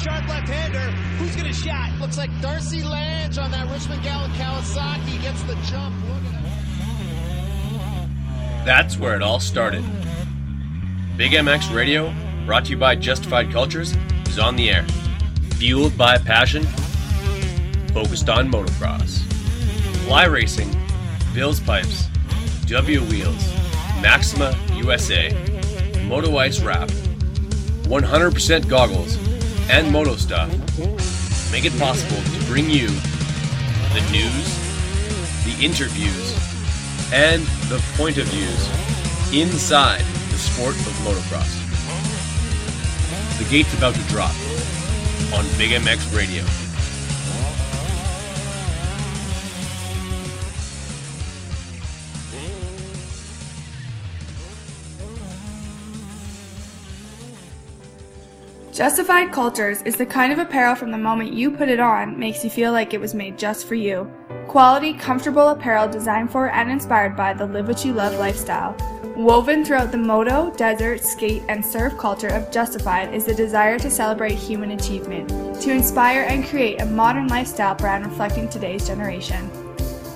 sharp left-hander. Who's going to shot? Looks like Darcy Lange on that Richmond Gallon Kawasaki gets the jump. That's where it all started. Big MX Radio, brought to you by Justified Cultures, is on the air. Fueled by passion, focused on motocross. Fly Racing, Bill's Pipes, W Wheels, Maxima USA, Moto Ice Wrap, 100% goggles, and Moto Stuff make it possible to bring you the news, the interviews, and the point of views inside the sport of motocross. The gate's about to drop on Big MX Radio. Justified Cultures is the kind of apparel from the moment you put it on makes you feel like it was made just for you. Quality, comfortable apparel designed for and inspired by the live what you love lifestyle. Woven throughout the moto, desert, skate, and surf culture of Justified is the desire to celebrate human achievement, to inspire and create a modern lifestyle brand reflecting today's generation.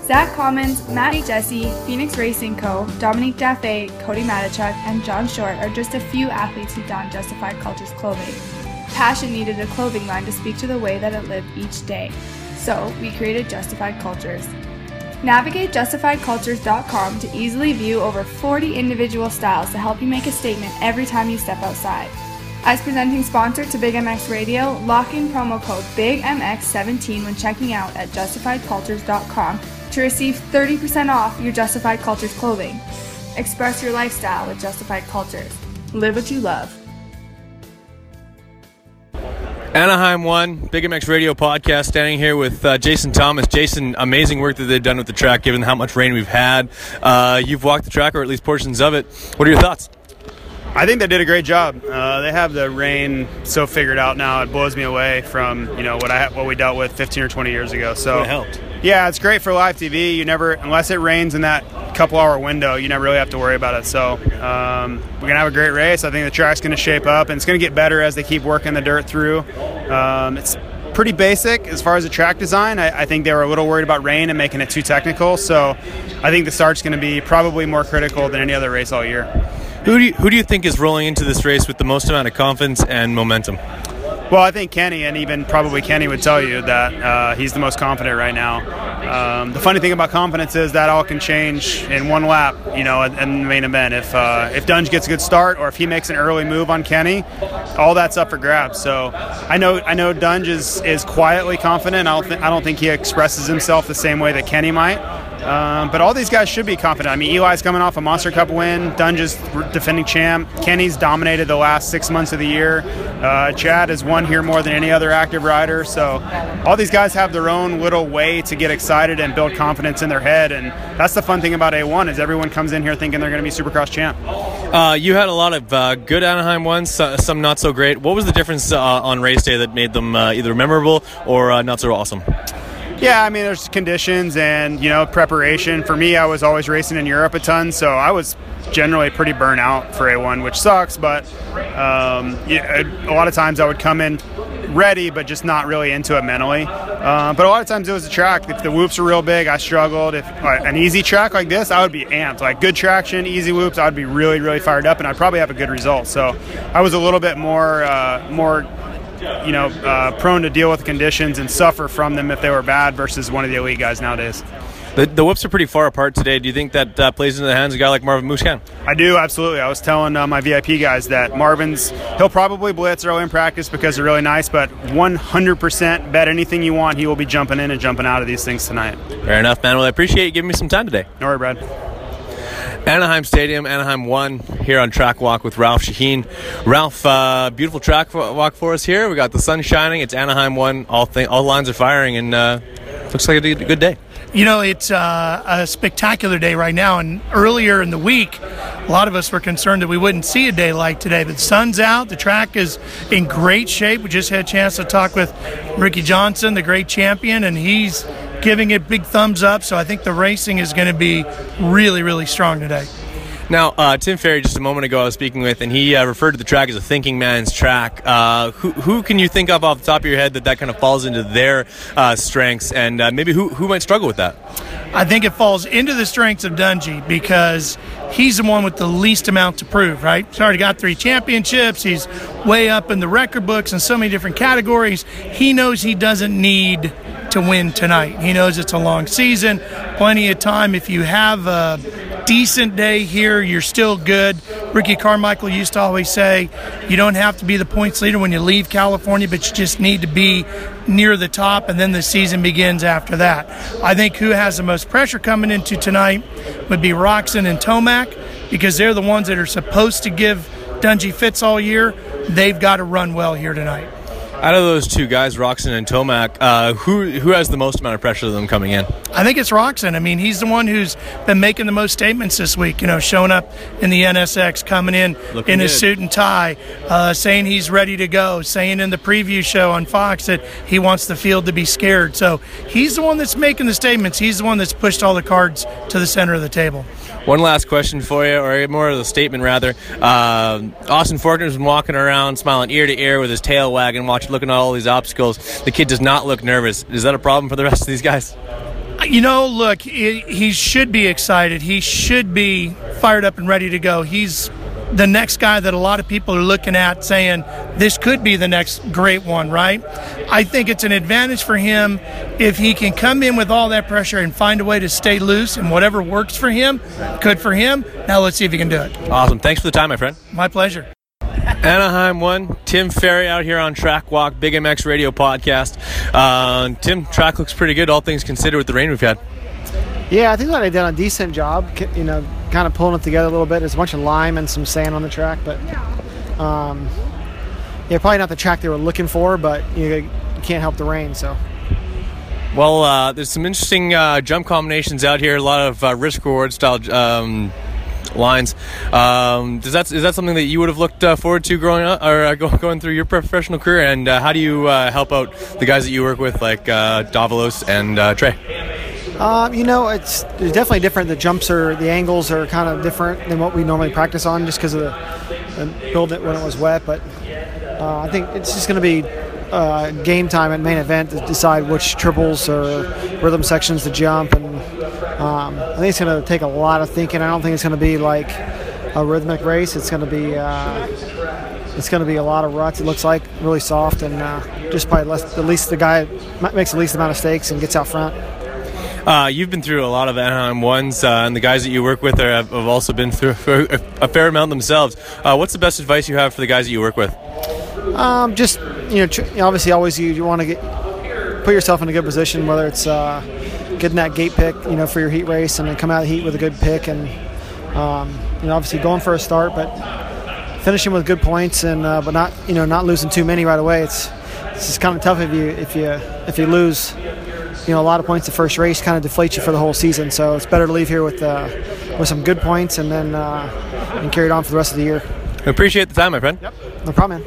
Zach Commons, Matty Jesse, Phoenix Racing Co., Dominique Jaffe, Cody Matechuk, and John Short are just a few athletes who don Justified Cultures clothing. Passion needed a clothing line to speak to the way that it lived each day, so we created Justified Cultures. Navigate justifiedcultures.com to easily view over 40 individual styles to help you make a statement every time you step outside. As presenting sponsor to Big MX Radio, lock in promo code BIGMX17 when checking out at justifiedcultures.com to receive 30% off your Justified Cultures clothing. Express your lifestyle with Justified Cultures. Live what you love. Anaheim One, Big MX Radio podcast, standing here with uh, Jason Thomas. Jason, amazing work that they've done with the track, given how much rain we've had. Uh, you've walked the track, or at least portions of it. What are your thoughts? I think they did a great job. Uh, they have the rain so figured out now; it blows me away from you know what I what we dealt with 15 or 20 years ago. So it helped. Yeah, it's great for live TV. You never, unless it rains in that couple hour window, you never really have to worry about it. So um, we're gonna have a great race. I think the track's gonna shape up, and it's gonna get better as they keep working the dirt through. Um, it's pretty basic as far as the track design. I, I, think they were a little worried about rain and making it too technical. So I think the start's going to be probably more critical than any other race all year. Who do you, who do you think is rolling into this race with the most amount of confidence and momentum? Well, I think Kenny, and even probably Kenny would tell you that uh, he's the most confident right now. Um, the funny thing about confidence is that all can change in one lap, you know, in the main event. If uh, if Dungey gets a good start, or if he makes an early move on Kenny, all that's up for grabs. So I know I know Dungey is, is quietly confident. I don't th- I don't think he expresses himself the same way that Kenny might. Um, but all these guys should be confident. I mean, Eli's coming off a Monster Cup win. Dungey's defending champ. Kenny's dominated the last six months of the year. Uh, Chad has won here more than any other active rider. So all these guys have their own little way to get excited and build confidence in their head. And that's the fun thing about A1 is everyone comes in here thinking they're going to be Supercross champ. Uh, you had a lot of uh, good Anaheim ones, some not so great. What was the difference uh, on race day that made them uh, either memorable or uh, not so awesome? Yeah, I mean, there's conditions and you know preparation. For me, I was always racing in Europe a ton, so I was generally pretty burnt out for A1, which sucks. But um, yeah, a lot of times I would come in ready, but just not really into it mentally. Uh, but a lot of times it was the track. If the whoops were real big, I struggled. If uh, an easy track like this, I would be amped. Like good traction, easy whoops, I would be really, really fired up, and I'd probably have a good result. So I was a little bit more, uh, more you know, uh, prone to deal with conditions and suffer from them if they were bad versus one of the elite guys nowadays. The, the whoops are pretty far apart today. Do you think that uh, plays into the hands of a guy like Marvin Musquin? I do, absolutely. I was telling uh, my VIP guys that Marvin's, he'll probably blitz early in practice because they're really nice, but 100% bet anything you want, he will be jumping in and jumping out of these things tonight. Fair enough, man. Well, I appreciate you giving me some time today. No worry, Brad. Anaheim Stadium, Anaheim 1 here on Track Walk with Ralph Shaheen. Ralph, uh, beautiful track walk for us here. We got the sun shining. It's Anaheim 1. All, th- all lines are firing, and uh, looks like a good day. You know, it's uh, a spectacular day right now. And earlier in the week, a lot of us were concerned that we wouldn't see a day like today. But the sun's out. The track is in great shape. We just had a chance to talk with Ricky Johnson, the great champion, and he's giving it big thumbs up. So I think the racing is going to be really, really strong today. Now, uh, Tim Ferry, just a moment ago, I was speaking with, and he uh, referred to the track as a thinking man's track. Uh, who, who, can you think of off the top of your head that that kind of falls into their uh, strengths, and uh, maybe who, who might struggle with that? I think it falls into the strengths of Dungey because he's the one with the least amount to prove, right? He's already got three championships. He's way up in the record books in so many different categories. He knows he doesn't need to win tonight. He knows it's a long season, plenty of time. If you have a decent day here, you're still good. Ricky Carmichael used to always say, you don't have to be the points leader when you leave California, but you just need to be near the top, and then the season begins after that. I think who has the most pressure coming into tonight would be Roczen and Tomac because they're the ones that are supposed to give Dungey fits all year. They've got to run well here tonight. Out of those two guys, Roczen and Tomac, uh, who who has the most amount of pressure of them coming in? I think it's Roczen. I mean, he's the one who's been making the most statements this week. You know, showing up in the NSX, coming in Looking in his good. suit and tie, uh, saying he's ready to go, saying in the preview show on Fox that he wants the field to be scared. So he's the one that's making the statements. He's the one that's pushed all the cards to the center of the table. One last question for you, or more of a statement rather. Uh, Austin Forkner's been walking around, smiling ear to ear with his tail wagging, watching, looking at all these obstacles. The kid does not look nervous. Is that a problem for the rest of these guys? You know, look, he, he should be excited. He should be fired up and ready to go. He's the next guy that a lot of people are looking at saying this could be the next great one, right? I think it's an advantage for him if he can come in with all that pressure and find a way to stay loose and whatever works for him, good for him. Now let's see if he can do it. Awesome. Thanks for the time, my friend. My pleasure. Anaheim one. Tim Ferry out here on Track Walk, Big MX Radio podcast. Uh, Tim, track looks pretty good, all things considered, with the rain we've had. Yeah, I think that I did a decent job, you know, kind of pulling it together a little bit. There's a bunch of lime and some sand on the track, but um, yeah, probably not the track they were looking for, but you, know, you can't help the rain, so. Well, uh, there's some interesting uh, jump combinations out here. A lot of uh, risk reward style um, lines. Um, does that is that something that you would have looked uh, forward to growing up or uh, go, going through your professional career? And uh, how do you uh, help out the guys that you work with, like uh, Davalos and uh, Trey? Um, you know, it's, definitely different. The jumps are, the angles are kind of different than what we normally practice on just because of the, the build it when it was wet. But I think it's just going to be uh, game time at main event to decide which triples or rhythm sections to jump. And um, I think it's going to take a lot of thinking. I don't think it's going to be like a rhythmic race. It's going to be. Uh, it's going to be a lot of ruts. It looks like really soft, and uh, just probably less, at least the guy makes the least amount of mistakes and gets out front. Uh, you've been through a lot of Anaheim ones, uh, and the guys that you work with are, have, have also been through a, a fair amount themselves. Uh, what's the best advice you have for the guys that you work with? Um, just you know, tr- obviously, always you, you want to get put yourself in a good position, whether it's uh, getting that gate pick, you know, for your heat race, and then come out of the heat with a good pick, and um, you know, obviously going for a start, but finishing with good points, and uh, but not you know not losing too many right away. It's it's just kind of tough if you if you if you lose. You know, a lot of points the first race kind of deflates you for the whole season. So it's better to leave here with uh, with some good points and then uh, and carry it on for the rest of the year. I appreciate the time, my friend. No problem, man.